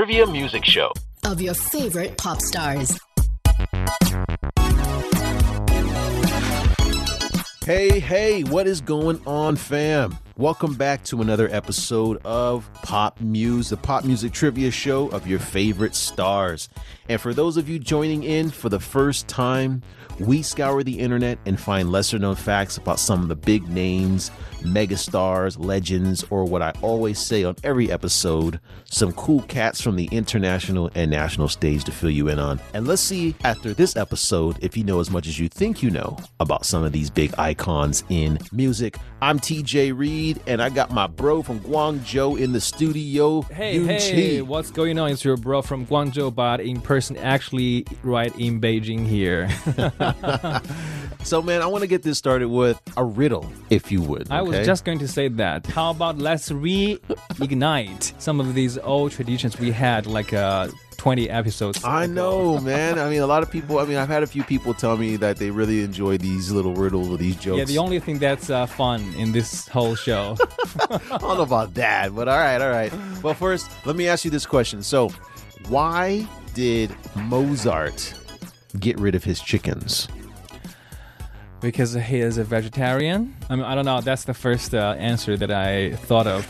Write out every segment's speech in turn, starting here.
trivia music show of your favorite pop stars. Hey, hey, what is going on, fam? Welcome back to another episode of Pop Muse, the pop music trivia show of your favorite stars. And for those of you joining in for the first time, we scour the internet and find lesser known facts about some of the big names, megastars, legends, or what I always say on every episode, some cool cats from the international and national stage to fill you in on. And let's see after this episode if you know as much as you think you know about some of these big icons in music. I'm TJ Reed, and I got my bro from Guangzhou in the studio. Hey, Yun hey, Chi. what's going on? It's your bro from Guangzhou, but in person, actually, right in Beijing here. So, man, I want to get this started with a riddle, if you would. I was just going to say that. How about let's reignite some of these old traditions we had like uh, 20 episodes. I know, man. I mean, a lot of people. I mean, I've had a few people tell me that they really enjoy these little riddles or these jokes. Yeah, the only thing that's uh, fun in this whole show. I don't know about that, but all right, all right. Well, first, let me ask you this question. So, why did Mozart get rid of his chickens? because he is a vegetarian. I mean, I don't know. That's the first uh, answer that I thought of.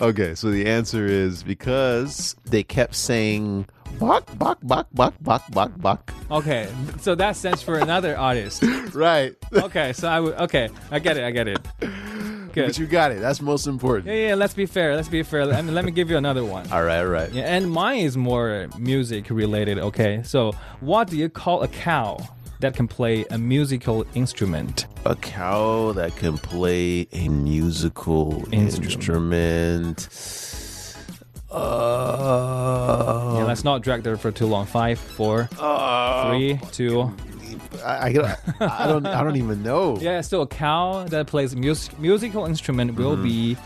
Okay, so the answer is because they kept saying "bok bok bok bok bok bok bok." Okay, so that stands for another artist. Right. Okay, so I would. Okay, I get it. I get it. Good. But you got it. That's most important. Yeah, yeah. Let's be fair. Let's be fair. I mean, let me give you another one. All right, all right. Yeah, and mine is more music related. Okay, so what do you call a cow that can play a musical instrument? A cow that can play a musical Instrument. instrument. Uh, yeah, let's not drag there for too long. Five, four, uh, three, two. I, I, I don't I don't even know. Yeah, so a cow that plays mus- musical instrument will Mm-hmm. be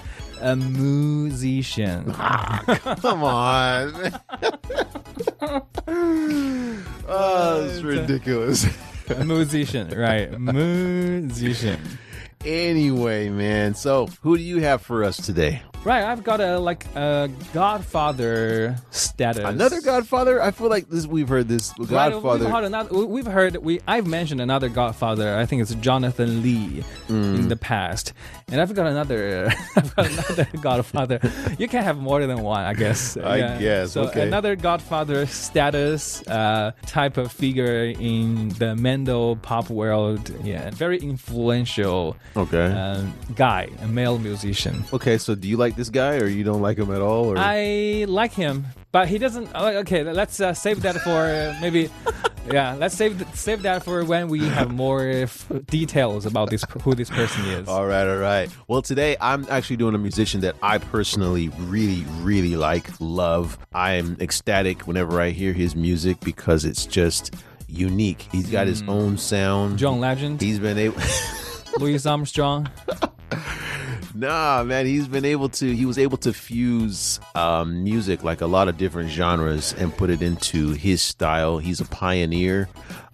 a musician. Ah, come on. oh, it's ridiculous. a musician, right? Musician. Anyway, man. So, who do you have for us today? Right, I've got a like a Godfather status. Another Godfather? I feel like this. We've heard this Right, Godfather. We've heard, another, we- we've heard we I've mentioned another Godfather. I think it's Jonathan Lee Mm. in the past, and I've got another I've got another Godfather. You can have more than one, I guess. I guess, So okay. another Godfather status uh, type of figure in the Mando pop world. Yeah, very influential okay. um, guy, a male musician. okay. So, do you like this guy, or you don't like him at all? Or I like him, but he doesn't. uh, Okay, let's uh, save that for uh, maybe. Yeah, let's save save that for when we have more f- details about this who this person is. All right, all right. Well, today I'm actually doing a musician that I personally really, really like, love. I'm ecstatic whenever I hear his music because it's just unique. He's got his own sound. John Legend, He's been able. Louis Armstrong. Nah, man, he's been able to. He was able to fuse um, music like a lot of different genres and put it into his style. He's a pioneer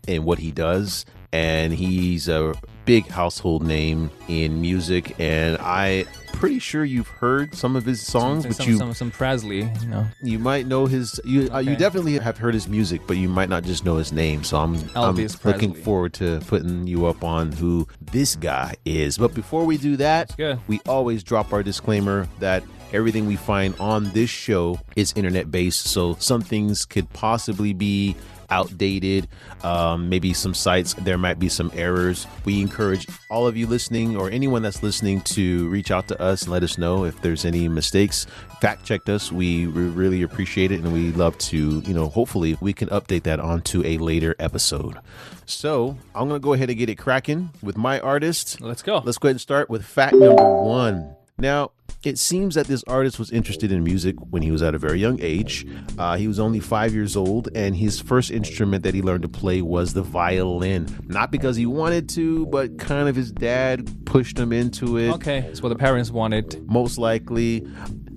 in what he does, and he's a big household name in music. And I pretty sure you've heard some of his songs, Some, but some, you some, some Presley, you know. you might know his. You uh, you definitely have heard his music, but you might not just know his name. So I'm I'm looking forward to putting you up on who this guy is. But before we do that, we always drop our disclaimer that everything we find on this show is internet based. So some things could possibly be outdated. Um, maybe some sites there might be some errors. We encourage all of you listening or anyone that's listening to reach out to us and let us know if there's any mistakes. Fact checked us. We re- really appreciate it and we love to you know hopefully we can update that onto a later episode. So i'm gonna go ahead and get it cracking with my artist. Let's go. Let's go ahead and start with fact number one. Now, it seems that this artist was interested in music when he was at a very young age. Uh, he was only five years old, and his first instrument that he learned to play was the violin. Not because he wanted to, but kind of his dad pushed him into it. Okay, it's what the parents wanted. Most likely.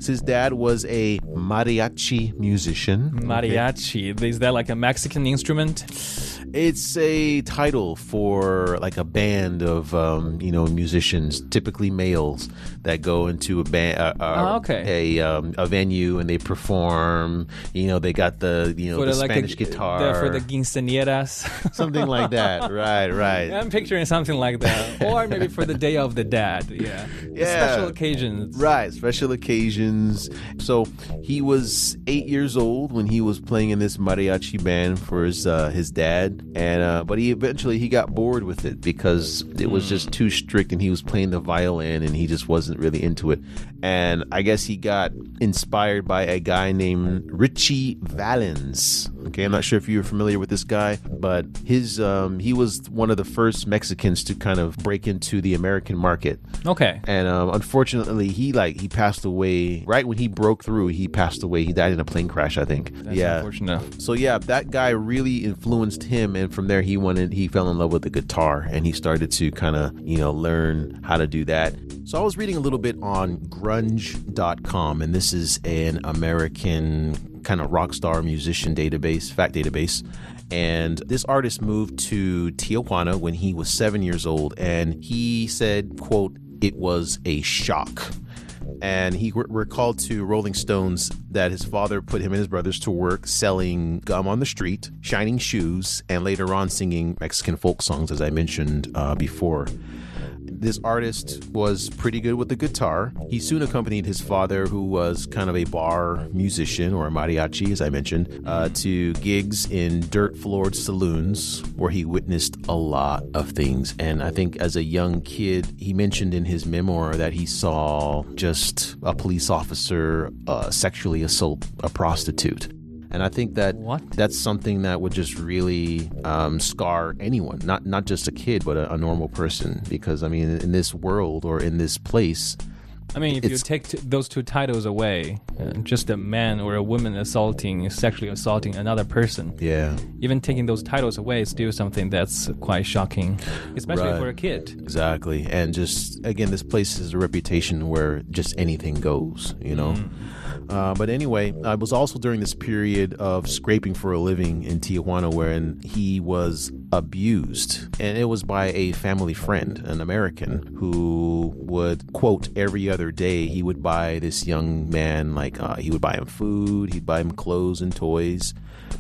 his dad was a mariachi musician. Okay. Mariachi. Is that like a Mexican instrument? It's a title for like a band of um, you know musicians, typically males, that go into a band, uh, uh, Oh, okay. a um, a venue and they perform. You know, they got the you know For the, like Spanish guitar, the- for the quinceañeras. something like that. Right, right. I'm picturing something like that, or maybe for the Day of the Dad. Yeah, Yeah. Special occasions. Right, special occasions. So he was eight years old when he was playing in this mariachi band for his uh, his dad, and uh, but he eventually he got bored with it because it was just too strict, and he was playing the violin, and he just wasn't really into it. And I guess he got inspired by a guy named Ritchie Valens. Okay, I'm not sure if you're familiar with this guy, but his um, he was one of the first Mexicans to kind of break into the American market. Okay. and um, unfortunately he like he passed away. Right when he broke through he passed away. He died in a plane crash i think. That's yeah. unfortunate. so yeah that guy really influenced him and from there he wanted he fell in love with the guitar and he started to kind of you know learn how to do that. So i was reading a little bit on grunge.com and this is an american kind of rock star musician database fact database and this artist moved to tijuana when he was seven years old and he said quote it was a shock and he re- recalled to Rolling Stones that his father put him and his brothers to work selling gum on the street, shining shoes, and later on singing Mexican folk songs, as I mentioned uh, before. This artist was pretty good with the guitar. He soon accompanied his father, who was kind of a bar musician or a mariachi, as I mentioned, uh, to gigs in dirt floored saloons where he witnessed a lot of things. And I think as a young kid, he mentioned in his memoir that he saw just a police officer uh, sexually assault a prostitute. And I think that What? that's something that would just really um, scar anyone, not not just a kid, but a, a normal person. Because I mean, in this world or in this place, I mean, if you take t- those two titles away, uh, just a man or a woman assaulting, sexually assaulting another person, yeah, even taking those titles away is still something that's quite shocking, especially Right. for a kid. exactly. And just again, this place has a reputation where just anything goes, you know. Uh, but anyway, I was also during this period of scraping for a living in Tijuana, wherein he was abused, and it was by a family friend, an American, who would quote every other day he would buy this young man like uh, he would buy him food, he'd buy him clothes and toys,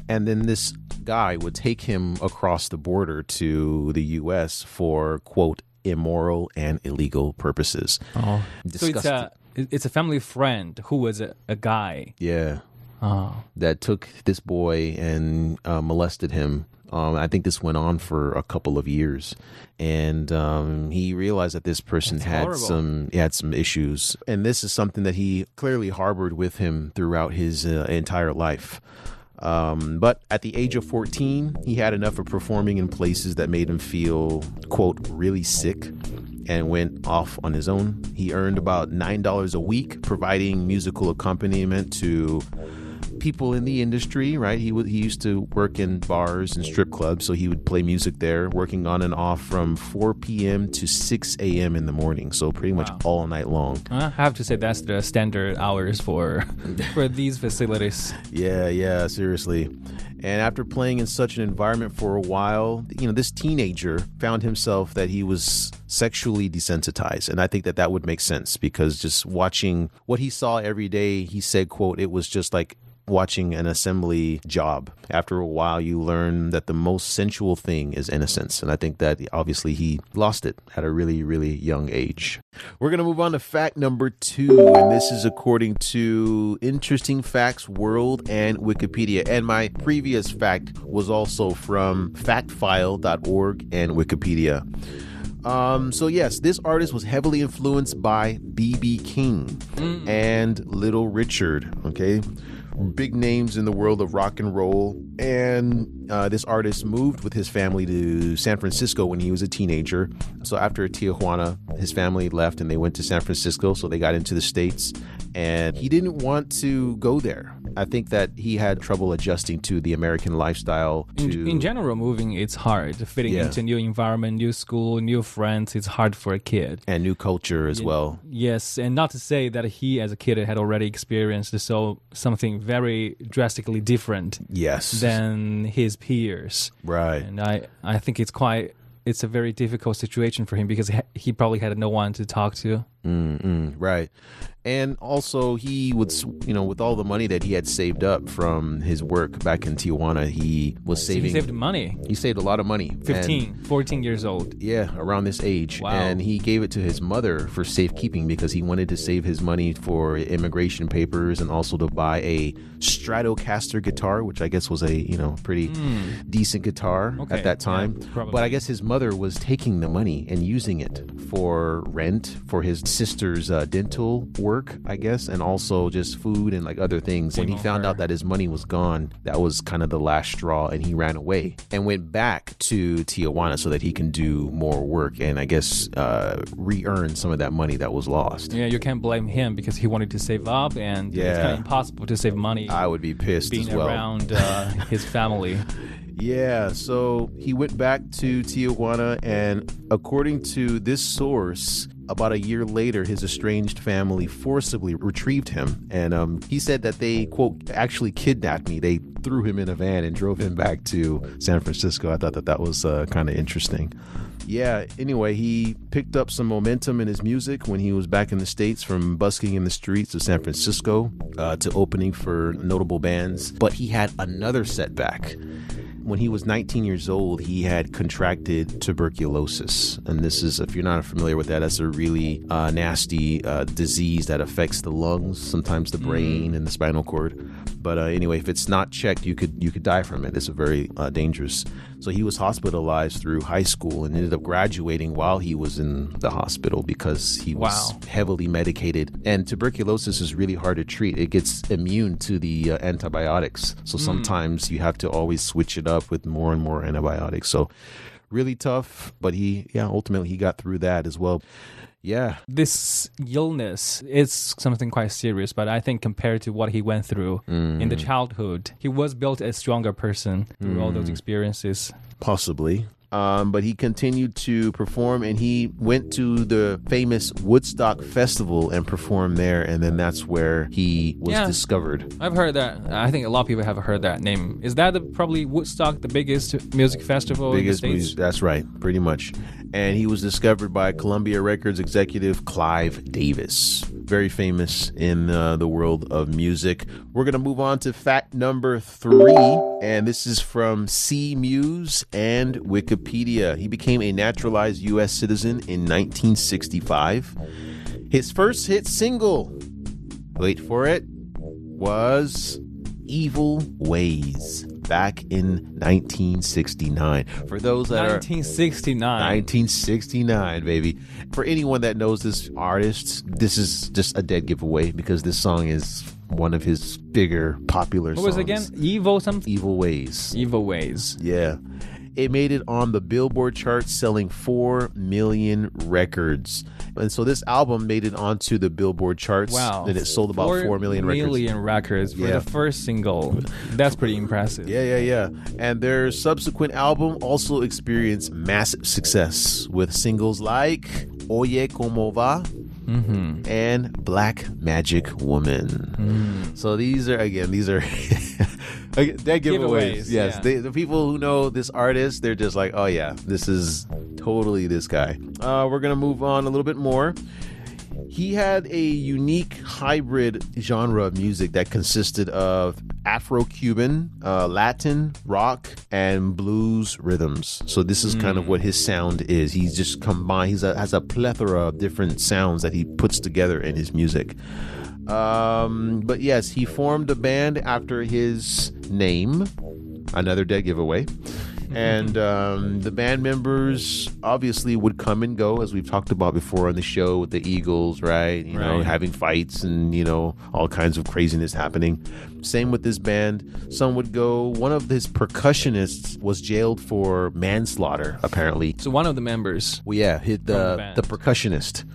and then this guy would take him across the border to the U.S. for quote immoral and illegal purposes. Oh, so it's Disgusting. a it's a family friend who was a, a guy. Yeah. Oh, that took this boy and uh, molested him. Um, I think this went on for a couple of years, and um, he realized that this person That's had horrible. some he had some issues, and this is something that he clearly harbored with him throughout his uh, entire life. Um, but at the age of 14, he had enough of performing in places that made him feel, quote, really sick and went off on his own. He earned about $9 a week providing musical accompaniment to people in the industry, right? He would he used to work in bars and strip clubs, so he would play music there, working on and off from 4 p.m. to 6 a.m. in the morning, so pretty much Wow. all night long. I have to say that's the standard hours for for these facilities. Yeah, yeah, seriously. And after playing in such an environment for a while, you know, this teenager found himself that he was sexually desensitized. And I think that that would make sense because just watching what he saw every day, he said, quote, it was just like watching an assembly job. After a while, you learn that the most sensual thing is innocence. And I think that obviously he lost it at a really, really young age. We're going to move on to fact number two. And this is according to Interesting Facts World and Wikipedia. And my previous fact was also from factfile.org and Wikipedia. Um, so yes, this artist was heavily influenced by BB King and Little Richard. Okay, big names in the world of rock and roll. And uh, this artist moved with his family to San Francisco when he was a teenager. So after Tijuana, his family left and they went to San Francisco. So they got into the states, and he didn't want to go there. I think that he had trouble adjusting to the American lifestyle. To In, in general, moving it's hard. Fitting Yeah. into new environment, new school, new friends. It's hard for a kid. and new culture as well. Yes, and not to say that he, as a kid, had already experienced so something very drastically different Yes. than his peers. right. And I, I think it's quite, it's a very difficult situation for him because he, he probably had no one to talk to. Mm, right. And also, he would, you know, with all the money that he had saved up from his work back in Tijuana, he was So saving. he saved money. he saved a lot of money. And- 15, 14 years old. yeah, around this age. Wow. And he gave it to his mother for safekeeping because he wanted to save his money for immigration papers and also to buy a Stratocaster guitar, which I guess was a, you know, pretty decent guitar. Okay, at that time. probably. but I guess his mother was taking the money and using it for rent for his sister's uh, dental work, I guess, and also just food and like other things. When he found out that his money was gone, that was kind of the last straw, and he ran away and went back to Tijuana so that he can do more work and I guess uh, re-earn some of that money that was lost. Yeah, you can't blame him because he wanted to save up, and it's kind of impossible to save money I would be pissed being as well. around uh, his family. Yeah, so he went back to Tijuana, and according to this source, about a year later, his estranged family forcibly retrieved him. And um, he said that they, quote, actually kidnapped me. They threw him in a van and drove him back to San Francisco. I thought that that was uh, kind of interesting. Yeah, anyway, he picked up some momentum in his music when he was back in the States from busking in the streets of San Francisco uh, to opening for notable bands. But he had another setback. When he was 19 years old, he had contracted tuberculosis. And this is, if you're not familiar with that, that's a really uh, nasty uh, disease that affects the lungs, sometimes the brain and the spinal cord. But uh, anyway, if it's not checked, you could you could die from it. It's a very uh, dangerous. So he was hospitalized through high school and ended up graduating while he was in the hospital because he was Wow. heavily medicated. And tuberculosis is really hard to treat. It gets immune to the uh, antibiotics. So sometimes you have to always switch it up with more and more antibiotics. So really tough, but he yeah, ultimately he got through that as well. Yeah. This illness is something quite serious, but I think compared to what he went through in the mm. childhood, he was built a stronger person through all those mm. experiences. possibly. Um, but he continued to perform and he went to the famous Woodstock Festival and performed there. And then that's where he was Yeah. discovered. I've heard that. I think a lot of people have heard that name. Is that the, probably Woodstock, the biggest music festival Biggest in the music. That's right, pretty much. And he was discovered by Columbia Records executive Clive Davis. Very famous in uh, the world of music. We're going to move on to fact number three. And this is from C Muse and Wikipedia. He became a naturalized U.S. citizen in 1965. His first hit single, wait for it, was Evil Ways back in 1969. For those that are 1969. 1969, baby. For anyone that knows this artist, this is just a dead giveaway because this song is one of his bigger popular What songs. was it again? Evil something? Evil Ways. Evil Ways. Yeah. It made it on the Billboard chart, selling 4 million records. And so this album made it onto the Billboard charts. Wow. And it sold about 4 million records. million records for Yeah. the first single. That's pretty impressive. Yeah, yeah, yeah. And their subsequent album also experienced massive success with singles like Oye Como Va Mm-hmm. and Black Magic Woman. Mm. So these are, again, these are dead giveaways. Giveaways, yes. yeah. They, the people who know this artist, they're just like, oh, yeah, this is totally this guy. Uh, we're going to move on a little bit more. He had a unique hybrid genre of music that consisted of Afro Cuban, uh, Latin, rock, and blues rhythms. So this is kind of what his sound is. He's just combined. He's a, has a plethora of different sounds that he puts together in his music. Um, but yes, he formed a band after his name. Another dead giveaway. And um, the band members obviously would come and go, as we've talked about before on the show with the Eagles, right? You know, having fights and, you know, all kinds of craziness happening. Same with this band. Some would go. One of his percussionists was jailed for manslaughter, apparently. So one of the members. Well, yeah, hit the the the percussionist.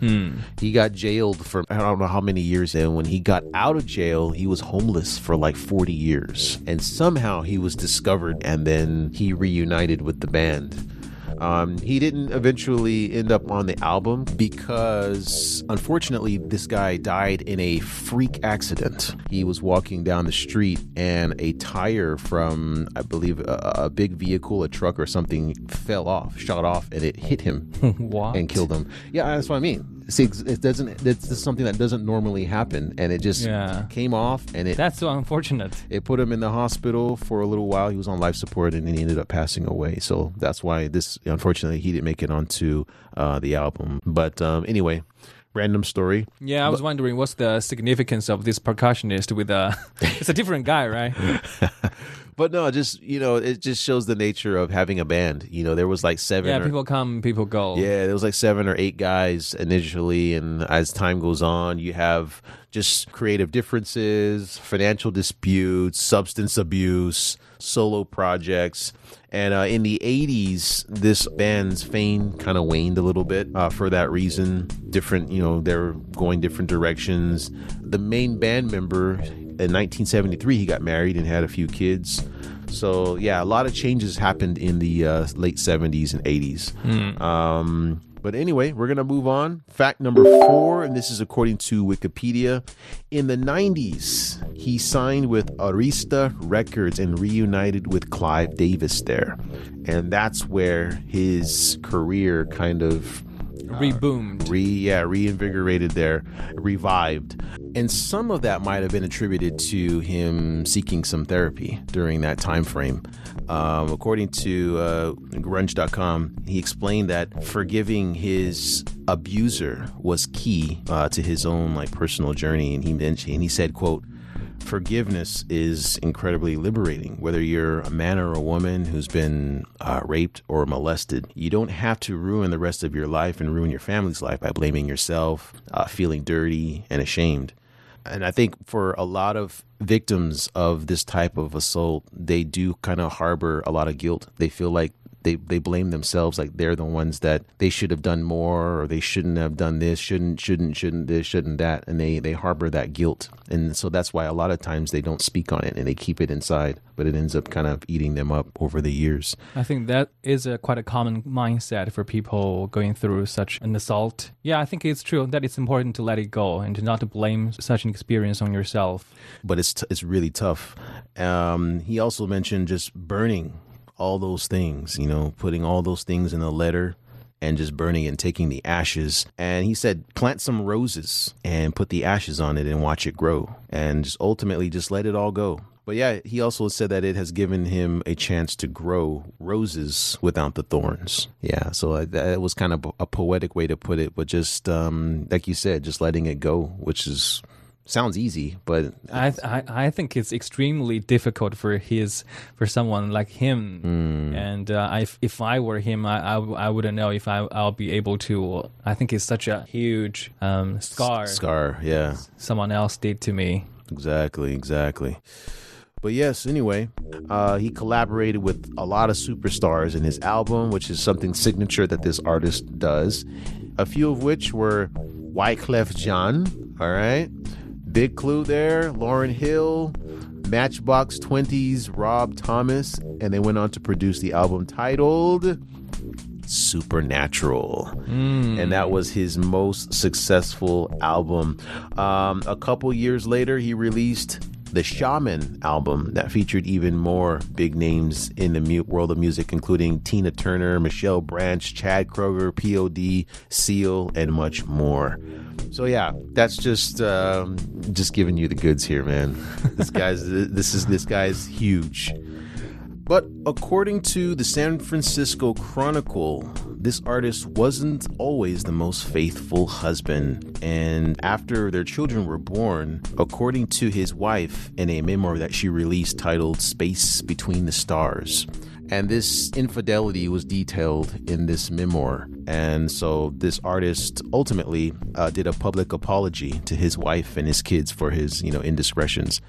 He got jailed for I don't know how many years, and when he got out of jail, he was homeless for like forty years, and somehow he was discovered, and then he reunited with the band. Um, he didn't eventually end up on the album because, unfortunately, this guy died in a freak accident. He was walking down the street, and a tire from, I believe, a, a big vehicle, a truck or something, fell off, shot off, and it hit him and killed him. Yeah, that's what I mean. See, it doesn't. It's just something that doesn't normally happen, and it just Yeah. came off, and it That's so unfortunate. it put him in the hospital for a little while. He was on life support, and then he ended up passing away. So that's why this, unfortunately, he didn't make it onto uh, the album. But um, anyway, random story. Yeah, I was wondering what's the significance of this percussionist with a. it's a different guy, right? But no, just you know, it just shows the nature of having a band. You know, there was like seven. Yeah, or, people come, people go. Yeah, there was like seven or eight guys initially, and as time goes on, you have just creative differences, financial disputes, substance abuse, solo projects. And uh, in the 80s, this band's fame kind of waned a little bit uh, for that reason. Different, you know, they're going different directions. The main band member in 1973, he got married and had a few kids. So, yeah, a lot of changes happened in the uh, late 70s and 80s. Um, but anyway, we're going to move on. Fact number four, and this is according to Wikipedia. In the 90s, he signed with Arista Records and reunited with Clive Davis there. And that's where his career kind of Reboomed. re yeah reinvigorated there revived and some of that might have been attributed to him seeking some therapy during that time frame um, according to uh, grunge.com he explained that forgiving his abuser was key uh, to his own like personal journey and he mentioned and he said quote forgiveness is incredibly liberating. Whether you're a man or a woman who's been uh, raped or molested, you don't have to ruin the rest of your life and ruin your family's life by blaming yourself, uh, feeling dirty and ashamed. And I think for a lot of victims of this type of assault, they do kind of harbor a lot of guilt. They feel like they, they blame themselves like they're the ones that they should have done more or they shouldn't have done this shouldn't shouldn't shouldn't this shouldn't that and they they harbor that guilt and so that's why a lot of times they don't speak on it and they keep it inside but it ends up kind of eating them up over the years I think that is a, quite a common mindset for people going through such an assault. Yeah, I think it's true that it's important to let it go and to not to blame such an experience on yourself. but it's t- it's really tough um, he also mentioned just burning all those things you know putting all those things in a letter and just burning and taking the ashes. And he said, plant some roses and put the ashes on it and watch it grow. And just ultimately just let it all go. But yeah, he also said that it has given him a chance to grow roses without the thorns. Yeah, so that was kind of a poetic way to put it, but just um, like you said, just letting it go, which is sounds easy, but I, I I think it's extremely difficult for his for someone like him. Hmm. And uh, I, if I were him, I I wouldn't know if I I'll be able to. I think it's such a huge um, scar scar, yeah. someone else did to me. Exactly, exactly. But yes, anyway, uh, he collaborated with a lot of superstars in his album, which is something signature that this artist does. A few of which were Wyclef Jean, all right, Big Clue there, Lauryn Hill, Matchbox 20s, Rob Thomas, and they went on to produce the album titled Supernatural. And that was his most successful album. Um, a couple years later, he released the Shaman album that featured even more big names in the mu- world of music, including Tina Turner, Michelle Branch, Chad Kroeger, POD, Seal, and much more. So yeah, that's just um, just giving you the goods here, man. This guy's this is this guy's huge. But according to the San Francisco Chronicle, this artist wasn't always the most faithful husband. And after their children were born, according to his wife in a memoir that she released titled Space Between the Stars, And this infidelity was detailed in this memoir. And so this artist ultimately uh, did a public apology to his wife and his kids for his, you know, indiscretions.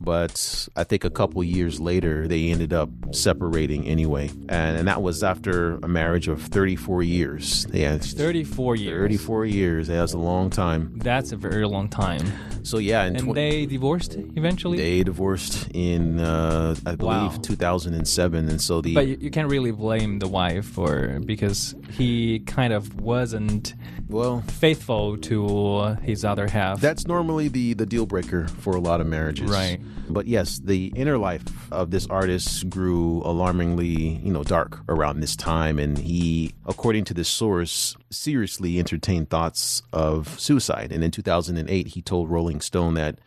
But I think a couple years later, they ended up separating anyway. And, and that was after a marriage of 34 years. Yeah, 34 years. 34 years. That's a long time. That's a very long time. So yeah, And twen- they divorced eventually? they divorced in uh, I believe Wow. 2007, and so the but you, you can't really blame the wife for because he kind of wasn't well, faithful to his other half. that's normally the the deal breaker for a lot of marriages, Right. But yes, the inner life of this artist grew alarmingly, you know, dark around this time, and he, according to this source, seriously entertained thoughts of suicide. And in 2008, he told Rolling Stone that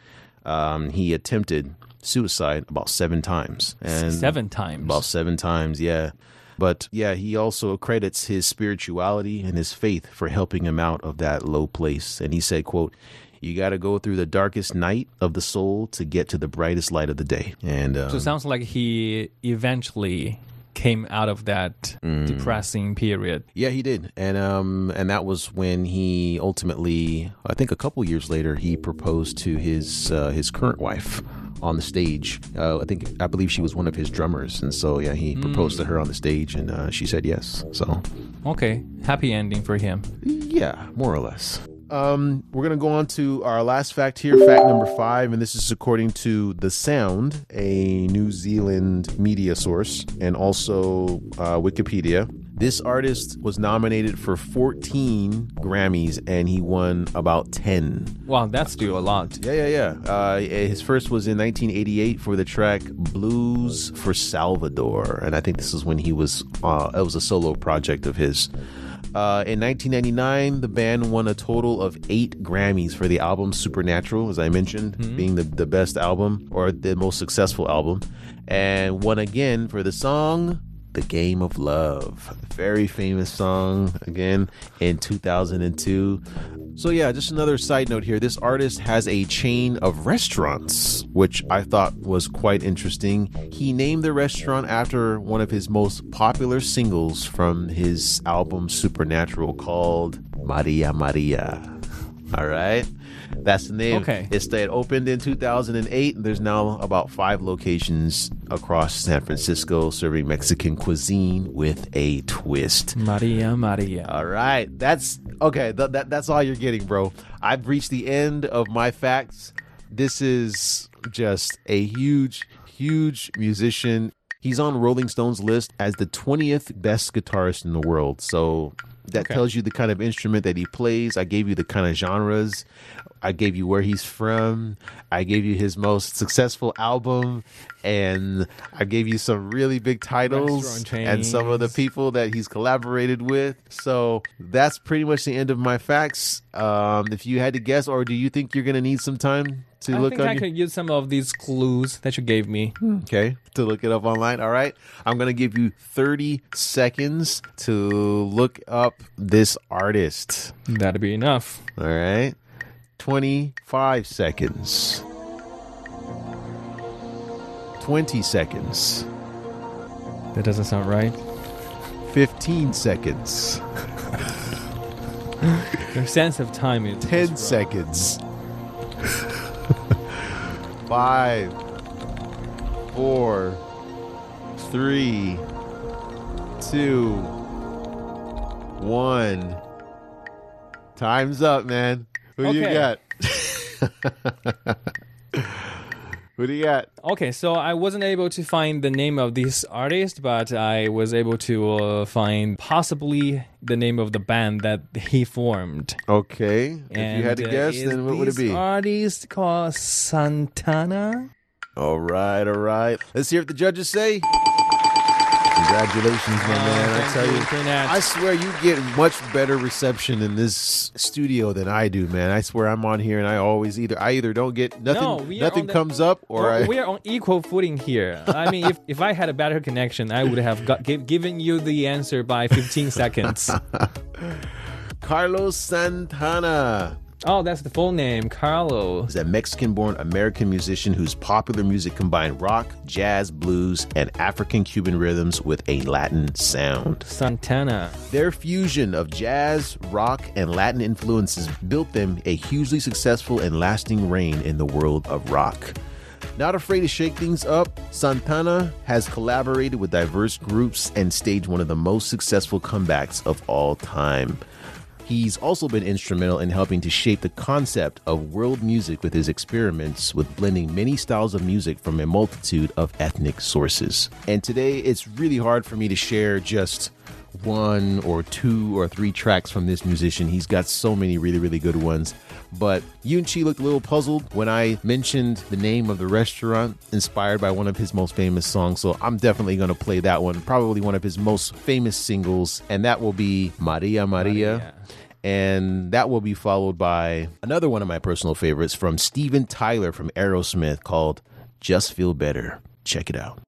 um, he attempted suicide about seven times, and Seven times. About seven times, yeah. But yeah, he also credits his spirituality and his faith for helping him out of that low place. And he said, quote, you got to go through the darkest night of the soul to get to the brightest light of the day. And um, So it sounds like he eventually came out of that Mm. depressing period. yeah, he did. And um and that was when he ultimately, I think a couple years later, he proposed to his uh, his current wife on the stage. Uh, I think I believe she was one of his drummers, and so yeah, he proposed to her on the stage, and uh, she said yes. So Okay, happy ending for him. Yeah, more or less. Um, we're gonna go on to our last fact here, fact number five, and this is according to The Sound, a New Zealand media source, and also uh, Wikipedia. This artist was nominated for 14 Grammys, and he won about 10. Wow, that's still a lot. Yeah, yeah, yeah. Uh, his first was in 1988 for the track "Blues for Salvador," and I think this is when he was. Uh, it was a solo project of his. Uh, in 1999, the band won a total of eight Grammys for the album Supernatural, as I mentioned, being the, the best album or the most successful album, and won again for the song The Game of Love. Very famous song, again, in 2002. So, yeah, just another side note here. This artist has a chain of restaurants, which I thought was quite interesting. He named the restaurant after one of his most popular singles from his album Supernatural called Maria Maria. All right. That's the name. Okay. It's it opened in 2008. And there's now about five locations across San Francisco serving Mexican cuisine with a twist. Maria, Maria. All right, that's okay. Th- that that's all you're getting, bro. I've reached the end of my facts. This is just a huge, huge musician. He's on Rolling Stone's list as the 20th best guitarist in the world. So that Okay. tells you the kind of instrument that he plays. I gave you the kind of genres. I gave you where he's from. I gave you his most successful album, and I gave you some really big titles and some of the people that he's collaborated with. So that's pretty much the end of my facts. Um, if you had to guess, or do you think you're gonna need some time to I look think on I your- could use some of these clues that you gave me. Okay, to look it up online. All right. I'm going to give you 30 seconds to look up this artist. That'd be enough. All right. 25 seconds. 20 seconds. That doesn't sound right. 15 seconds. Your sense of time is 10 is wrong. seconds. Five, four, three, two, one. Time's up, man. Who do you Okay. got? Who do you got? Okay, so I wasn't able to find the name of this artist, but I was able to uh, find possibly the name of the band that he formed. Okay. if you had to And, uh, guess, then what would it this be? Artist called Santana. All right, all right. Let's hear what the judges say. Congratulations, my oh, man. I Oh, tell you, you, I swear you get much better reception in this studio than I do, man. I swear I'm on here and I always either I either don't get nothing No, nothing the- comes up or I we are on equal footing here. I mean, if, if I had a better connection, I would have got, give, given you the answer by 15 seconds. Carlos Santana. Oh, that's the full name, Carlo. is a Mexican born American musician whose popular music combined rock, jazz, blues, and African Cuban rhythms with a Latin sound. Santana. Their fusion of jazz, rock, and Latin influences built them a hugely successful and lasting reign in the world of rock. Not afraid to shake things up, Santana has collaborated with diverse groups and staged one of the most successful comebacks of all time. He's also been instrumental in helping to shape the concept of world music with his experiments with blending many styles of music from a multitude of ethnic sources. And today, it's really hard for me to share just one or two or three tracks from this musician. He's got so many really, really good ones. But Yunchi looked a little puzzled when I mentioned the name of the restaurant inspired by one of his most famous songs. So I'm definitely going to play that one, probably one of his most famous singles, and that will be Maria Maria. Maria. And that will be followed by another one of my personal favorites from Steven Tyler from Aerosmith called Just Feel Better. Check it out.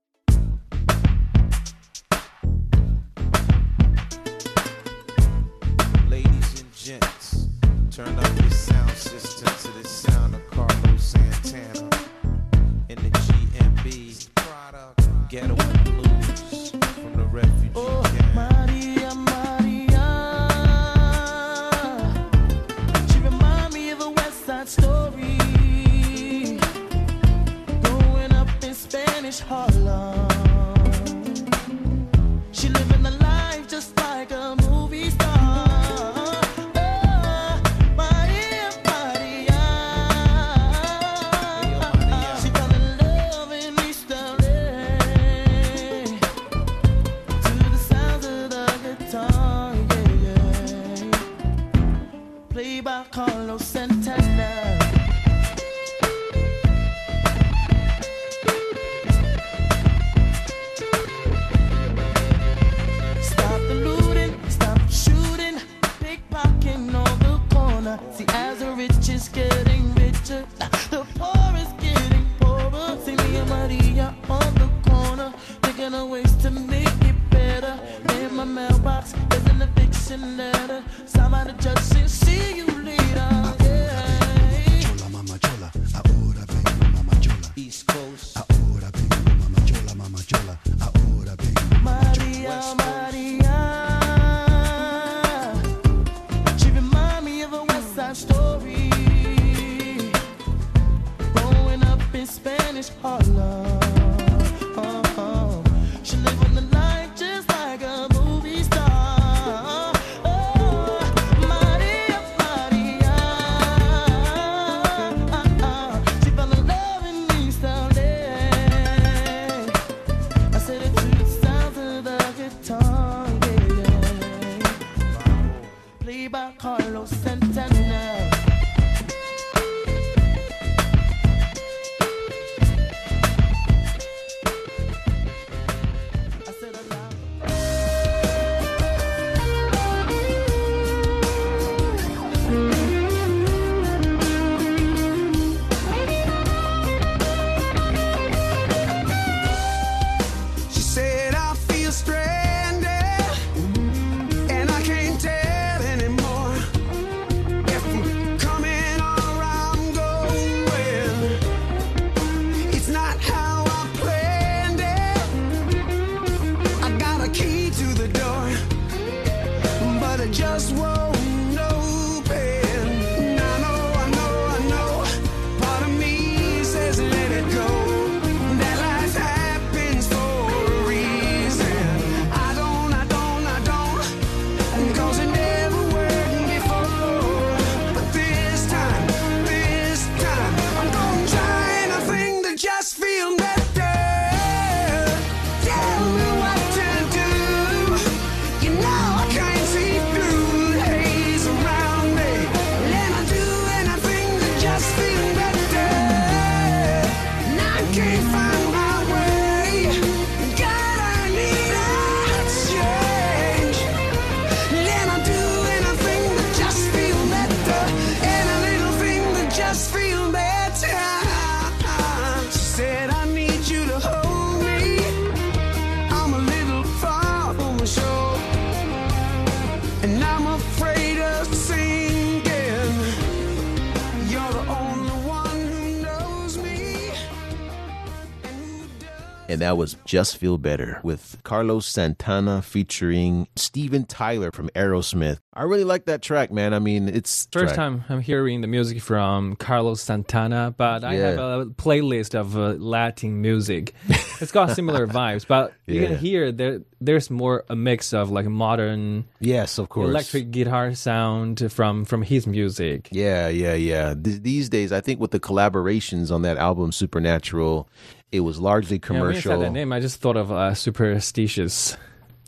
Just Feel Better with Carlos Santana featuring Steven Tyler from Aerosmith. I really like that track, man. I mean, it's First track. time I'm hearing the music from Carlos Santana, but I have a playlist of uh, Latin music. It's got similar vibes, but you can hear there there's more a mix of like modern Yes, of course. electric guitar sound from from his music. Yeah, yeah, yeah. Th- these days, I think with the collaborations on that album, Supernatural, it was largely Yeah, when you commercial. said that name, I just thought of uh, superstitious.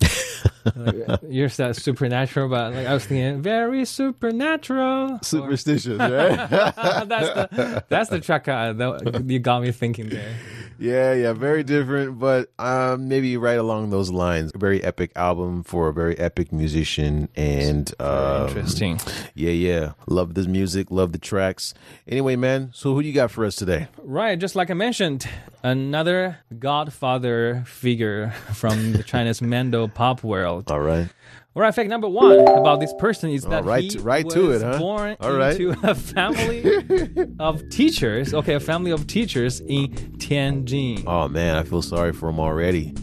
Like, you're said supernatural, but like I was thinking very supernatural. Superstitious, right? that's the that's the track uh, that you got me thinking there. Yeah, yeah, very different, but um, maybe right along those lines. A very epic album for a very epic musician, and um, Interesting. Yeah, yeah, love the music, love the tracks. Anyway, man, so who do you got for us today? Right, just like I mentioned, another godfather figure from the China's Mando pop world. All right, All right, fact number one about this person is oh, that right he right was to it, huh? born All right. into a family of teachers. Okay, a family of teachers in Tianjin. oh man, I feel sorry for him already.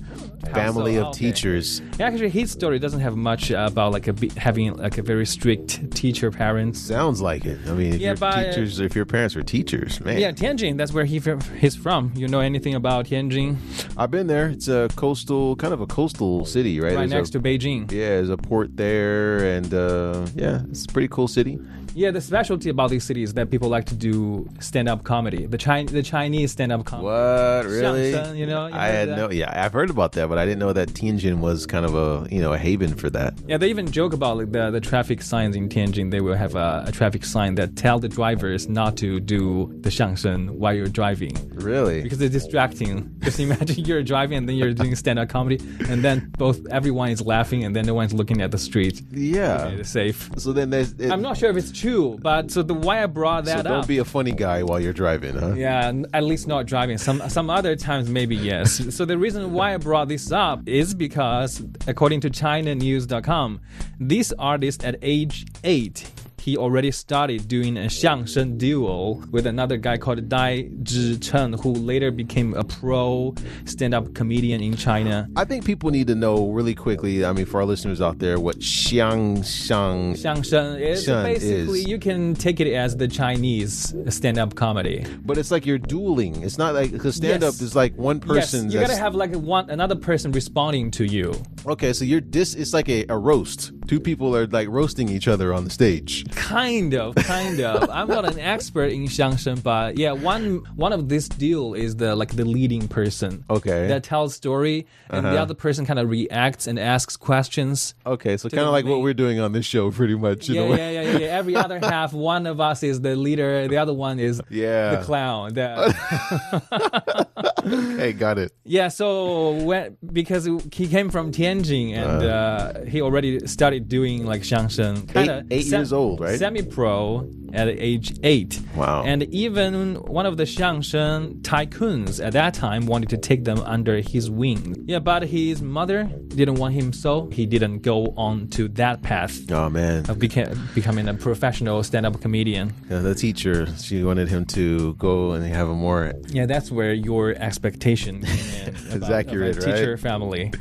Family so? of Okay. teachers. Actually, his story doesn't have much about like a, having like a very strict teacher parents. Sounds like it. I mean, if Yeah, your but- teachers, if your parents were teachers, man. Yeah, Tianjin. That's where he he's from. You know anything about Tianjin? I've been there. It's a coastal, kind of a coastal city, right? Right There's next a, to Beijing. Yeah, there's a port there, and uh, yeah, it's a pretty cool city. Yeah, the specialty about these cities is that people like to do stand-up comedy. The Chi- the Chinese stand-up comedy. What really? You know, you I had that? no. Yeah, I've heard about that, but I didn't know that Tianjin was kind of a you know a haven for that. Yeah, they even joke about like the, the traffic signs in Tianjin. They will have a, a traffic sign that tell the drivers not to do the xiangsheng while you're driving. Really? Because it's distracting. Just imagine you're driving and then you're doing stand-up comedy, and then both everyone is laughing and then no one's looking at the street. Yeah, it's safe. So then there's. It, I'm not sure if it's true, but so the why I brought So that don't up. be a funny guy while you're driving, huh? Yeah, at least not driving. Some some other times maybe yes. so the reason why I brought this up is because according to ChinaNews.com, this artist at age eight he already started doing a xiangsheng duo with another guy called Dai Zhicheng, who later became a pro stand-up comedian in China. I think people need to know really quickly. I mean, for our listeners out there, what xiangsheng xiangsheng is Sheng basically is. you can take it as the Chinese stand-up comedy. But it's like you're dueling. It's not like because stand-up yes. is like one person. Yes. You gotta have like one another person responding to you. Okay, so you're this. It's like a, a roast. Two people are like roasting each other on the stage. Kind of, kind of. I'm not an expert in xiangsheng, but yeah, one one of this deal is the like the leading person. Okay. That tells story, and the other person kind of reacts and asks questions. Okay, so kind of like what we're doing on this show, pretty much. You Yeah, know? yeah, yeah, yeah, yeah. Every other half, one of us is the leader, the other one is Yeah. the clown. The- hey, got it. Yeah, so when because he came from Tianjin and uh, he already started doing like xiangsheng, kind of eight years old, right? Semi-pro at age eight. Wow. And even one of the xiangsheng tycoons at that time wanted to take them under his wing. Yeah, but his mother didn't want him, so he didn't go on to that path Oh man, of beca- becoming a professional stand-up comedian. Uh, the teacher she wanted him to go and have a more. Yeah, that's where your expectation came in about, accurate, of a teacher right? family.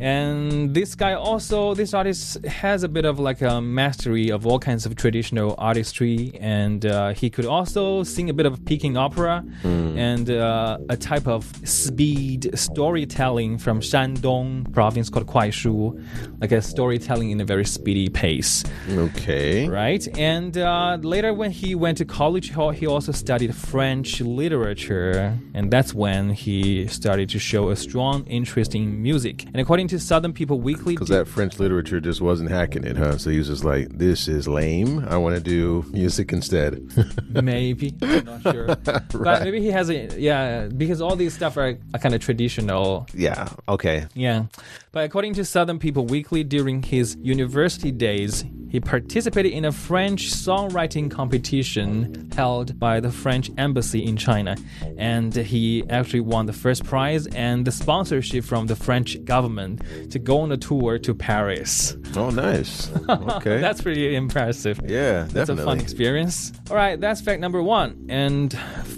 And this guy also, this artist has a bit of like a mastery of all kinds of traditional artistry, and uh, he could also sing a bit of Peking opera Hmm. and uh, a type of speed storytelling from Shandong province called Kuaishu, like a storytelling in a very speedy pace Okay. right? And uh, later, when he went to college, he he also studied French literature, and that's when he started to show a strong interest in music. And according to Southern People Weekly, Because that French literature just wasn't hacking it, huh? So he was just like, "This is lame. I want to do music instead." maybe I'm not sure, but maybe he has a yeah, because all these stuff are, are kind of traditional. yeah. Okay. Yeah, but according to Southern People Weekly, during his university days, He participated in a French songwriting competition held by the French embassy in China, and he actually won the first prize and the sponsorship from the French government to go on a tour to Paris. Oh, nice. Okay. That's pretty impressive. yeah, That's a fun experience. All right, that's fact number one. And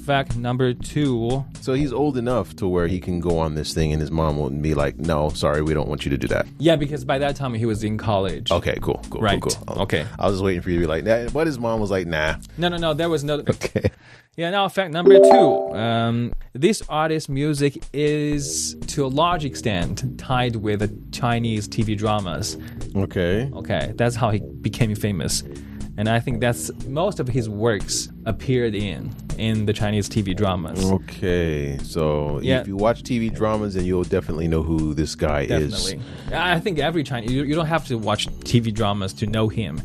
fact number two. So he's old enough to where he can go on this thing, and his mom wouldn't be like, "No, sorry, we don't want you to do that." Yeah, because by that time he was in college. Okay, cool, cool, Right. cool, cool. Okay. I was just waiting for you to be like, nah, but his mom was like, "Nah." No, no, no. There was no. Okay. Yeah. Now, fact number two. Um, this artist's music is to a large extent tied with the Chinese TV dramas. Okay. Okay, that's how he became famous, and I think that's most of his works appeared in in the Chinese TV dramas. Okay. So Yeah. if you watch TV dramas, then you'll definitely know who this guy Definitely. is. I think every Chinese, you, you don't have to watch TV dramas to know him.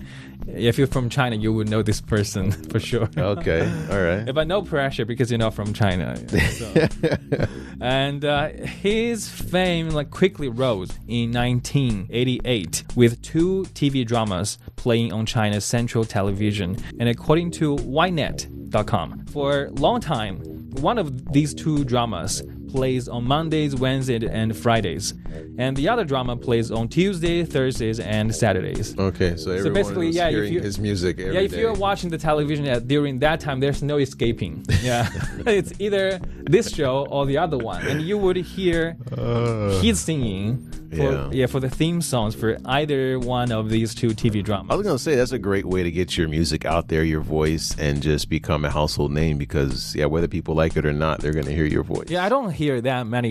If you're from China, you would know this person for sure. Okay. All right. But no pressure because you're not from China. So. and uh, his fame like quickly rose in 1988 with two TV dramas playing on China's central television. And according to Ynet.com, for a long time, one of these two dramas plays on Mondays, Wednesdays, and Fridays, and the other drama plays on Tuesday, Thursdays, and Saturdays. Okay. So everyone basically, was yeah, if you- his music every Yeah, if day. you're watching the television at, during that time, there's no escaping. Yeah, it's either this show or the other one, and you would hear uh. his singing for yeah. yeah. for the theme songs for either one of these two TV dramas. I was gonna say that's a great way to get your music out there, your voice, and just become a household name. Because yeah, whether people like it or not, they're gonna hear your voice. Yeah, I don't hear that many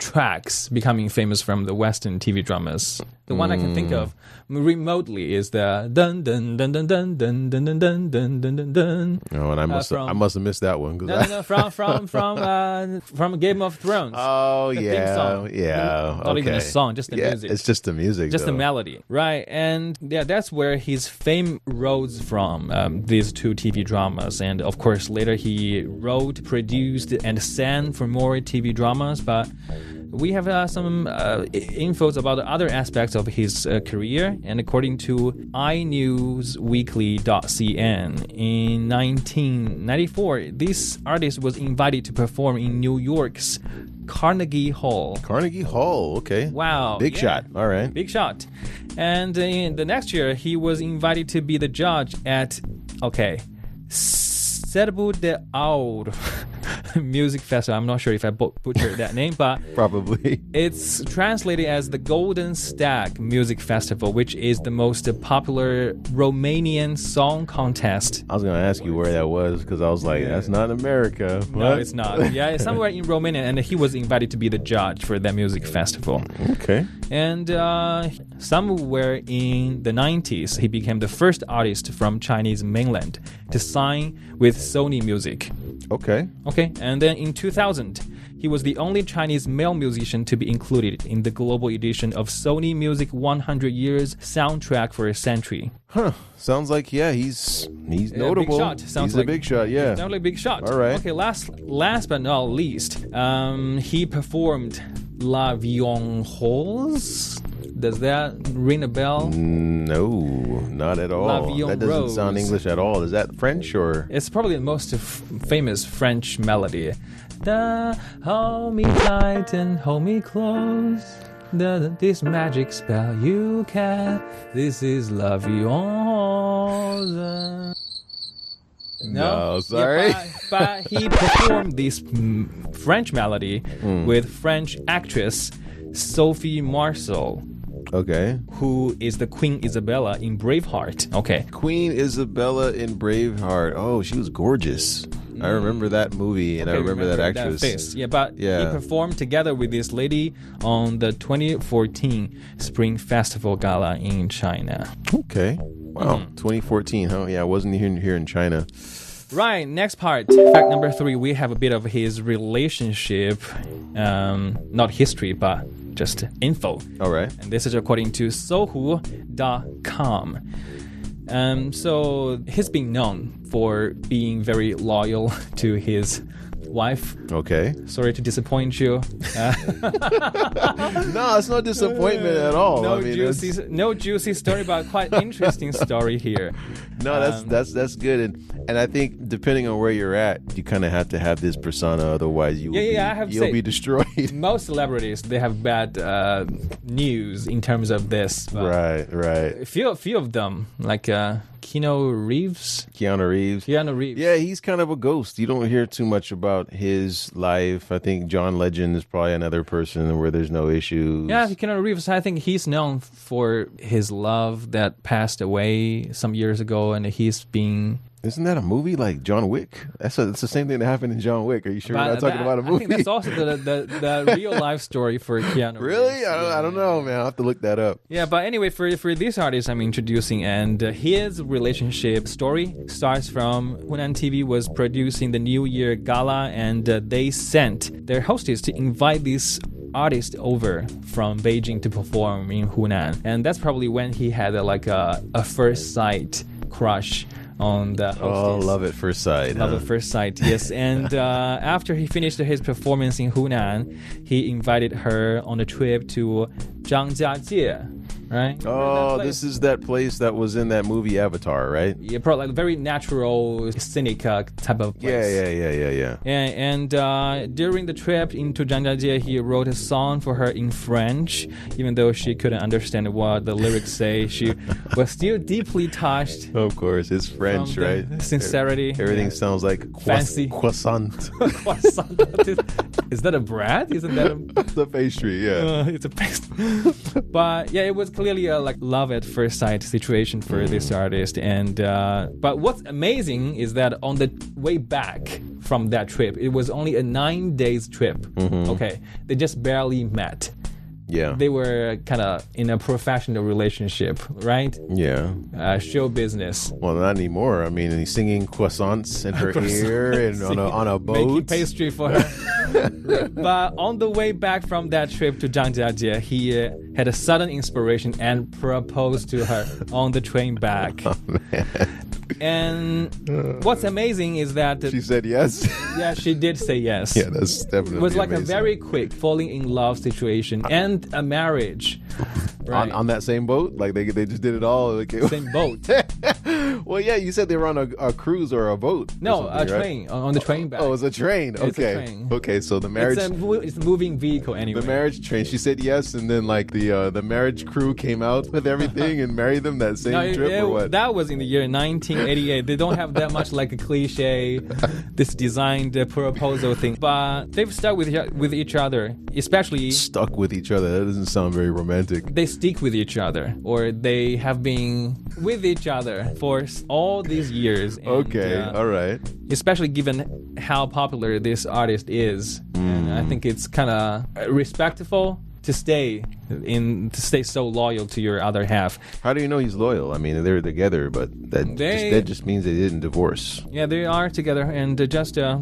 tracks becoming famous from the Western TV dramas. The one I can think of remotely is the dun dun dun dun dun dun dun dun dun dun dun dun dun. Oh, and I must from- I must have missed that one. 'cause No, I- no, no, from from from uh, from Game of Thrones. Oh The theme yeah, song. yeah. Not even a okay. song, just the yeah, music. It's just the music. just the though. melody, right? And yeah, that's where his fame rose from. Um, these two TV dramas, and of course, later he wrote, produced, and sang for more TV dramas. But we have uh, some uh, infos about other aspects of his uh, career, and according to iNewsWeekly.cn, in 1994, this artist was invited to perform in New York's Carnegie Hall. Carnegie Hall. Okay. Wow. Big yeah. shot. All right. Big shot. And in the next year, he was invited to be the judge at, okay, Cervo de Ouro Music Festival. I'm not sure if I bu- butchered that name, but Probably. it's translated as the Golden Stag Music Festival, which is the most popular Romanian song contest. I was gonna ask you where that was because I was like, that's not in America. No, it's not. Yeah, it's somewhere in Romania, and he was invited to be the judge for that music festival. Okay. And uh, somewhere in the 90s, he became the first artist from Chinese mainland to sign with Sony Music. Okay. Okay, and then in 2000, he was the only Chinese male musician to be included in the global edition of Sony Music 100 Years Soundtrack for a Century. Huh. Sounds like yeah, he's he's Yeah, notable. Big shot. Sounds he's like a big shot. Yeah. Definitely a big shot. All right. Okay, last last but not least, um, he performed La Vie en Rose. Does that ring a bell? No, not at all. That doesn't sound English at all. Is that French or? It's probably the most f- famous French melody. Da, hold me tight and hold me close. Da, da, this magic spell you can. This is La Vie Rose. No, Yeah, sorry. but, but he performed this mm, French melody Hmm. with French actress Sophie Marceau, Okay. who is the Queen Isabella in Braveheart. Okay. Queen Isabella in Braveheart. Oh, she was gorgeous. I remember that movie and I Okay, remember, that actress. face. Yeah, but Yeah. he performed together with this lady on the 2014 Spring Festival Gala in China. Okay. Wow. Mm-hmm. 2014. Huh? Yeah, I wasn't here, here in China. Right, next part. Fact number three, we have a bit of his relationship, um, not history, but just info. All right. And this is according to Sohu.com. Um, so he's been known for being very loyal to his wife. Okay. Sorry to disappoint you. Uh, No, it's no disappointment at all. no I mean, juicy, no juicy story, but quite interesting story here. No, that's Um, that's that's good, and and I think depending on where you're at, you kind of have to have this persona, otherwise you will Yeah, be, yeah, I have you'll be destroyed. Most celebrities they have bad uh, news in terms of this. right, right. A few, few of them, like uh, Keanu Reeves. Keanu Reeves. Keanu Reeves. Yeah, he's kind of a ghost. You don't hear too much about his life. I think John Legend is probably another person where there's no issues. Yeah, Keanu Reeves. I think he's known for his love that passed away some years ago, and he's being. Isn't that a movie like John Wick? That's a, that's the same thing that happened in John Wick. Are you sure we're not talking about a movie? I think that's also the the, the real life story for Keanu. really? Reeves. I don't, I don't know, man. I'll have to look that up. Yeah, but anyway, for for this artist I'm introducing, and uh, his relationship story starts from Hunan TV was producing the New Year Gala, and uh, they sent their hostess to invite this artist over from Beijing to perform in Hunan, and that's probably when he had like a, a first sight crush on the hostess. Oh, love at first sight. Love huh? at first sight, yes. And uh, after he finished his performance in Hunan, he invited her on a trip to Zhangjiajie, right? Oh, this is that place that was in that movie Avatar, right? yeah, probably like very natural, scenic uh, type of place. Yeah, yeah, yeah, yeah, yeah. And, and uh, during the trip into Zhangjiajie, he wrote a song for her in French, even though she couldn't understand what the lyrics say. She was still deeply touched. Of course, it's French, right? sincerity. Everything sounds like croiss- Fancy. croissant. Croissant. Is that a bread? Isn't that a the pastry, yeah. uh, it's a pastry. but yeah, it was clearly a like love at first sight situation for this artist. And uh, but what's amazing is that on the way back from that trip, it was only a nine days trip. Okay, they just barely met. Yeah. They were kind of in a professional relationship, right? yeah. Uh, show business. Well, not anymore. I mean, he's singing croissants in her ear and on a, on a Making boat. pastry for her. but on the way back from that trip to Zhangjiajie, he uh, had a sudden inspiration and proposed to her on the train back. Oh, And uh, what's amazing is that She said yes. yeah, she did say yes. yeah, that's definitely It was like a very quick falling in love situation and a marriage. Right. on, on that same boat. Like they they just did it all. Like, it- Same boat. well, yeah, you said they were on a, a cruise or a boat. or No, a something, right? train on on the train back. Oh, it's a train. It's a Okay, train. okay. So the marriage, it's a mo- it's a moving vehicle anyway. the marriage train. She said yes, and then like the uh, the marriage crew came out with everything and married them that same No, it- trip it- or what? That was in the year 1988. they don't have that much like a cliche, this designed uh, proposal thing. But they've stuck with each- with each other, especially Stuck with each other. That doesn't sound very romantic. they stick with each other, or they have been with each other for all these years. And, Okay, uh, all right. especially given how popular this artist is, and Mm. I think it's kind of respectful to stay in to stay so loyal to your other half. How do you know he's loyal? I mean, they're together, but that just, that just means they didn't divorce. Yeah, they are together, and uh, just uh,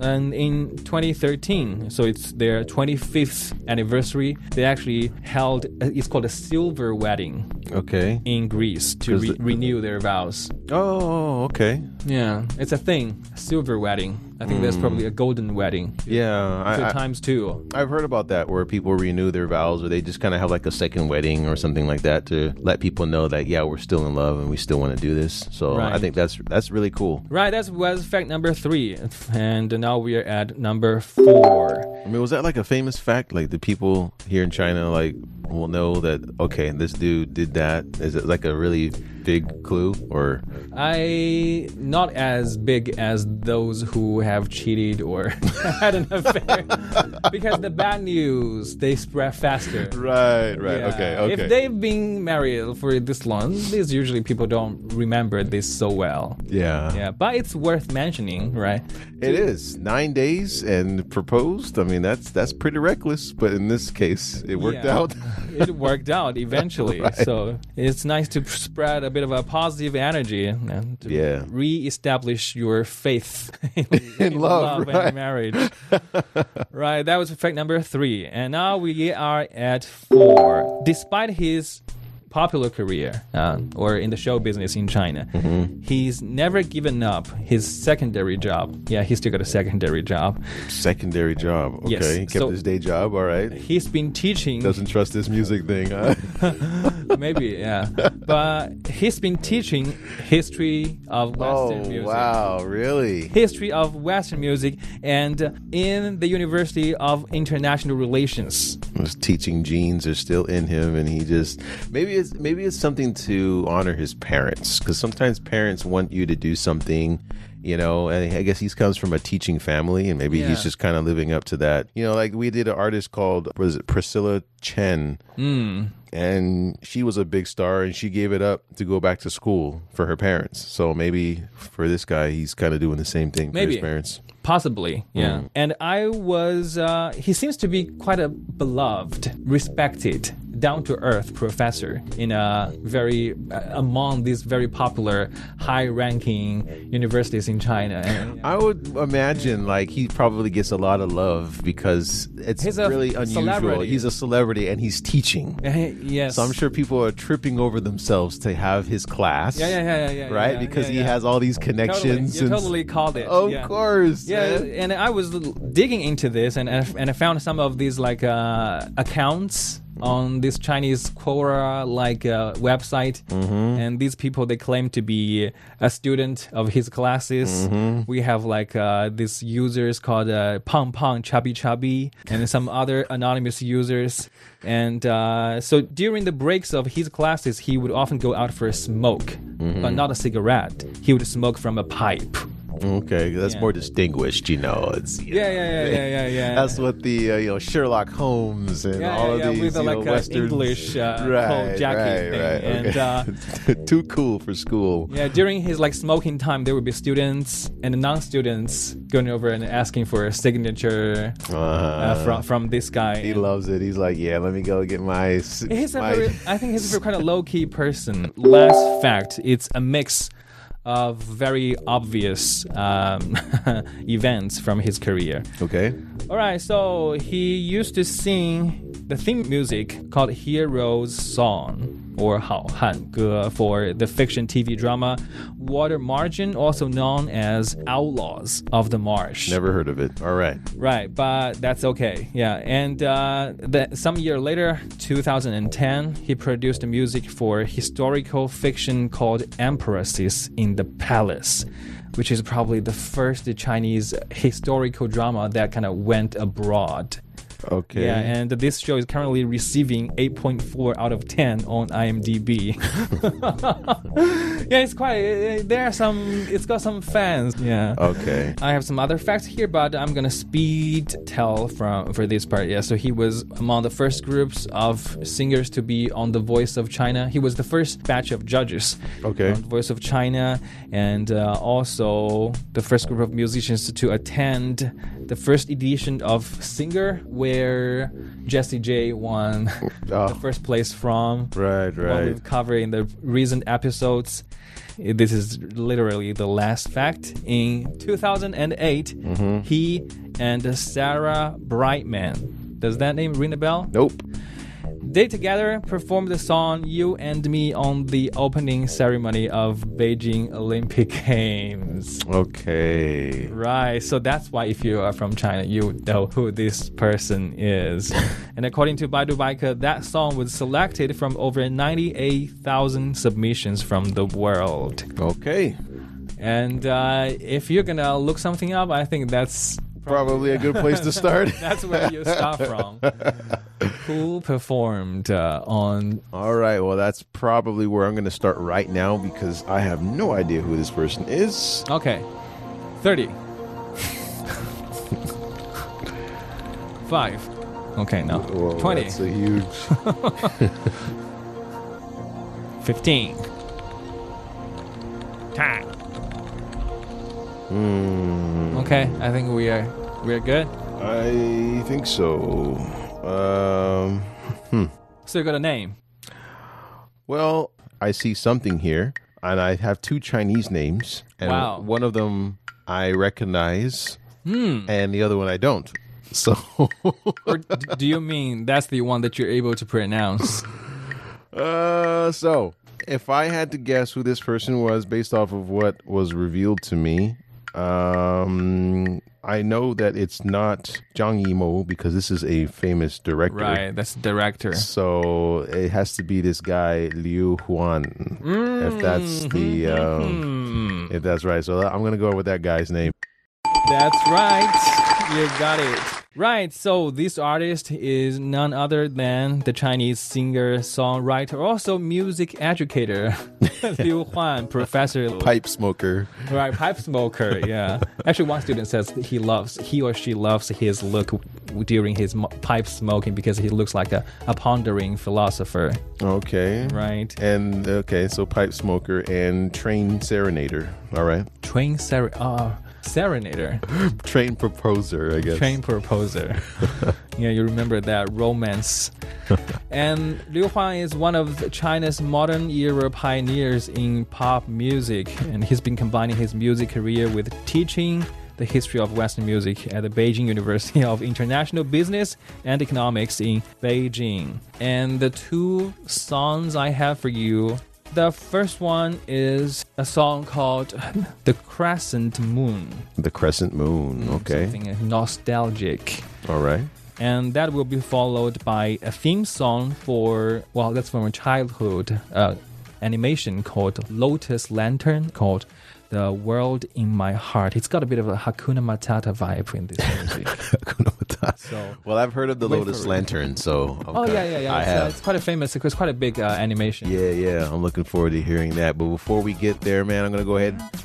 and in 2013, so it's their 25th anniversary. They actually held uh, it's called a silver wedding Okay. in Greece to re- the- renew their vows. Oh, okay. Yeah, it's a thing. Silver wedding. I think there's probably mm. a golden wedding. Yeah, I, I, times two. I've heard about that where people renew their vows, or they just kind of have like a second wedding or something like that to let people know that yeah, we're still in love and we still want to do this. So I Right. think that's that's really cool. Right, that was fact number three, and now we are at number four. I mean, was that like a famous fact? Like the people here in China like will know that okay, this dude did that. Is it like a really big clue or? I not as big as those who have cheated or had an affair, because the bad news they spread faster. Right, right. Yeah. Okay, okay. If they've been married for this long, these usually people don't remember this so well. yeah. Yeah, but it's worth mentioning, right? It is nine days and proposed. I mean, that's that's pretty reckless, but in this case, it worked Yeah. out. it worked out eventually. So it's nice to spread a bit of a positive energy and to Yeah. re-establish your faith in, In love, right. and marriage. right, that was fact number three, and now we are at four. Despite his popular career uh, or in the show business in China, Mm-hmm. he's never given up his secondary job. Yeah, he still got a secondary job. Secondary job. Okay, Yes, he kept so- his day job. All right. He's been teaching. Doesn't trust this music thing. Huh? Maybe, yeah. But he's been teaching history of Western oh music. wow, really? History of Western music and in the University of International Relations. His teaching genes are still in him, and he just maybe it's maybe it's something to honor his parents because sometimes parents want you to do something. You know, and I guess he comes from a teaching family, and maybe Yeah. he's just kind of living up to that. You know, like we did an artist called was it Priscilla Chen, Hmm. and she was a big star, and she gave it up to go back to school for her parents. So maybe for this guy, he's kind of doing the same thing for his parents. Possibly, yeah. And I was, uh, he seems to be quite a beloved, respected, down to earth professor in a very, uh, among these very popular, high ranking universities in China. And, I would imagine like he probably gets a lot of love because it's He's really unusual. celebrity. He's a celebrity and he's teaching. yes. So I'm sure people are tripping over themselves to have his class. Yeah, yeah, yeah, yeah, yeah. Right? yeah, because yeah, he has all these Totally. connections. You and- totally called it. Of course. Yeah, man. and I was digging into this, and and I- and I found some of these like uh, accounts on this Chinese Quora like uh, website, and these people they claim to be a student of his classes. We have like uh, these users called uh, Pang Pang Chubby Chubby, and some other anonymous users. And uh, so during the breaks of his classes, he would often go out for a smoke, but not a cigarette. He would smoke from a pipe. Okay, that's Yeah. more distinguished, you know. It's you Yeah, know, yeah, yeah, yeah, yeah, yeah. That's what the uh, you know Sherlock Holmes and Yeah, all yeah, of these with you like, uh, westerns. English, uh, right, coat jacket right, thing, right. and, okay. too cool for school. Yeah, during his like smoking time, there would be students and non-students going over and asking for a signature uh, Uh, from from this guy. he And loves it. He's like, yeah, let me go get my. He's a very, I think he's a very kind of low-key person. Last fact, it's a mix of very obvious um, events from his career. okay. All right, so he used to sing the theme music called Hero's Song or 好汉歌 for the fiction TV drama Water Margin, also known as Outlaws of the Marsh. Never heard of it. All right. Right, but that's okay. Yeah, and uh, the, some year later, 2010, he produced the music for historical fiction called Empresses in the Palace, which is probably the first Chinese historical drama that kind of went abroad. Okay. Yeah, and this show is currently receiving 8.4 out of 10 on IMDb. yeah, it's quite. uh, There are some. It's got some fans. Yeah. okay. I have some other facts here, but I'm gonna speed tell from for this part. Yeah, so he was among the first groups of singers to be on The Voice of China. He was the first batch of judges Okay. on The Voice of China, and uh, also the first group of musicians to attend the first edition of Singer, where Jessie J won Oh. the first place from Right, what right. we've covered in the recent episodes. This is literally the last fact. In 2008, Mm-hmm. he and Sarah Brightman, does that name ring a bell? Nope. They together performed the song You and Me on the opening ceremony of Beijing Olympic Games. Okay. Right, so that's why if you are from China, you know who this person is. and according to Baidu that song was selected from over 98,000 submissions from the world. Okay. And uh, if you're gonna look something up, I think that's Probably a good place to start. that's where you start from. Who performed uh, on? All right. Well, that's probably where I'm going to start right now because I have no idea who this person is. Okay, 30. Five. Okay, no. Whoa, 20. That's a huge. 15. 10. Hmm. Okay, I think we are we're good. I think so. Um. So you got a name. Well, I see something here, and I have two Chinese names, and Wow. one of them I recognize, Hmm. and the other one I don't. So, Or do you mean that's the one that you're able to pronounce? Uh, so if I had to guess who this person was based off of what was revealed to me, um, I know that it's not Zhang Yimou because this is a famous director. Right, that's director. So it has to be this guy Liu Huan, if that's the um, if that's right. So I'm gonna go with that guy's name. That's right. You got it. Right. So this artist is none other than the Chinese singer, songwriter, also music educator, Liu Huan, Professor Pipe smoker. Right, pipe smoker. Yeah. Actually, one student says he loves, he or she loves his look during his pipe smoking because he looks like a, a pondering philosopher. Okay. Right. And okay, so pipe smoker and train serenader. All right. Train ser- uh, serenader. Train proposer, I guess. Train proposer. yeah, you remember that romance. and Liu Huan is one of China's modern era pioneers in pop music, and he's been combining his music career with teaching the history of Western music at the Beijing University of International Business and Economics in Beijing. And the two songs I have for you. The first one is a song called The Crescent Moon. The crescent moon. Okay. Something nostalgic. All right. And that will be followed by a theme song for, well, that's from a childhood uh, animation called Lotus Lantern, called The World in My Heart. It's got a bit of a Hakuna Matata vibe in this music. So- well, I've heard of the Lotus. Lantern, so Oh, yeah, yeah, yeah. I it's, uh, it's quite a famous, it's quite a big uh, animation. Yeah, yeah. I'm looking forward to hearing that. But before we get there, man, I'm gonna go ahead.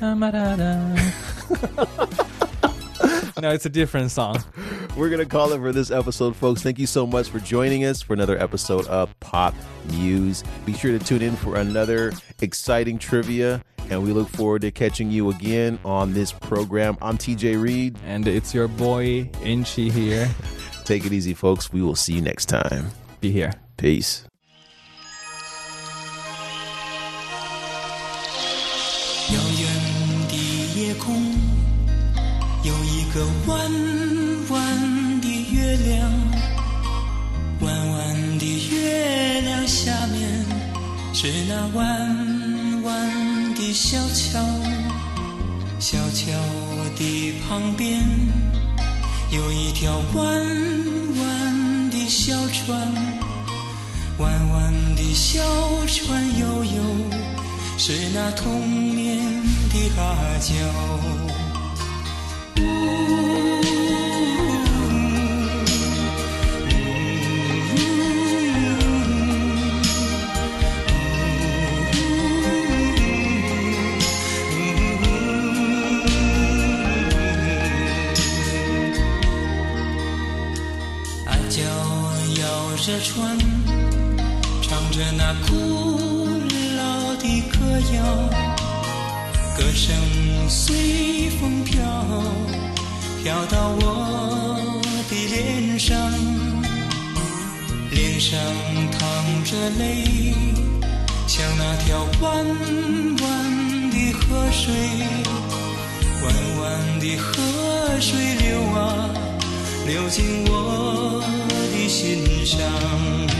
no, it's a different song. We're gonna call it for this episode, folks. Thank you so much for joining us for another episode of Pop News. Be sure to tune in for another exciting trivia, and we look forward to catching you again on this program. I'm TJ Reed. And it's your boy, Inchi here. Take it easy, folks. We will see you next time. Be here. Peace.遥远的夜空有一个弯弯的月亮，弯弯的月亮下面是那弯弯的 小桥，小桥的旁边有一条弯弯的小船，弯弯的小船悠悠。是那童年的阿娇。着船，唱着那古老的歌谣，歌声随风飘，飘到我的脸上，脸上淌着泪，像那条弯弯的河水，弯弯的河水流啊，流进我心上。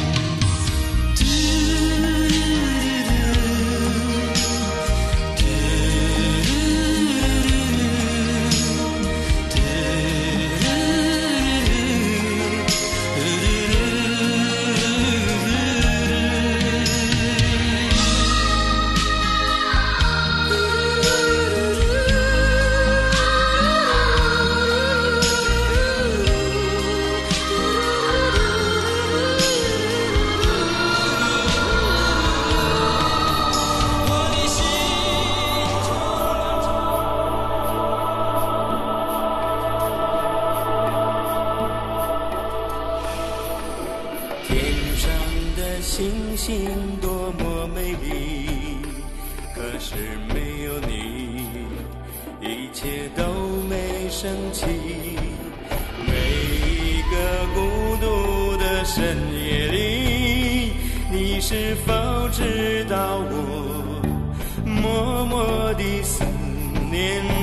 In.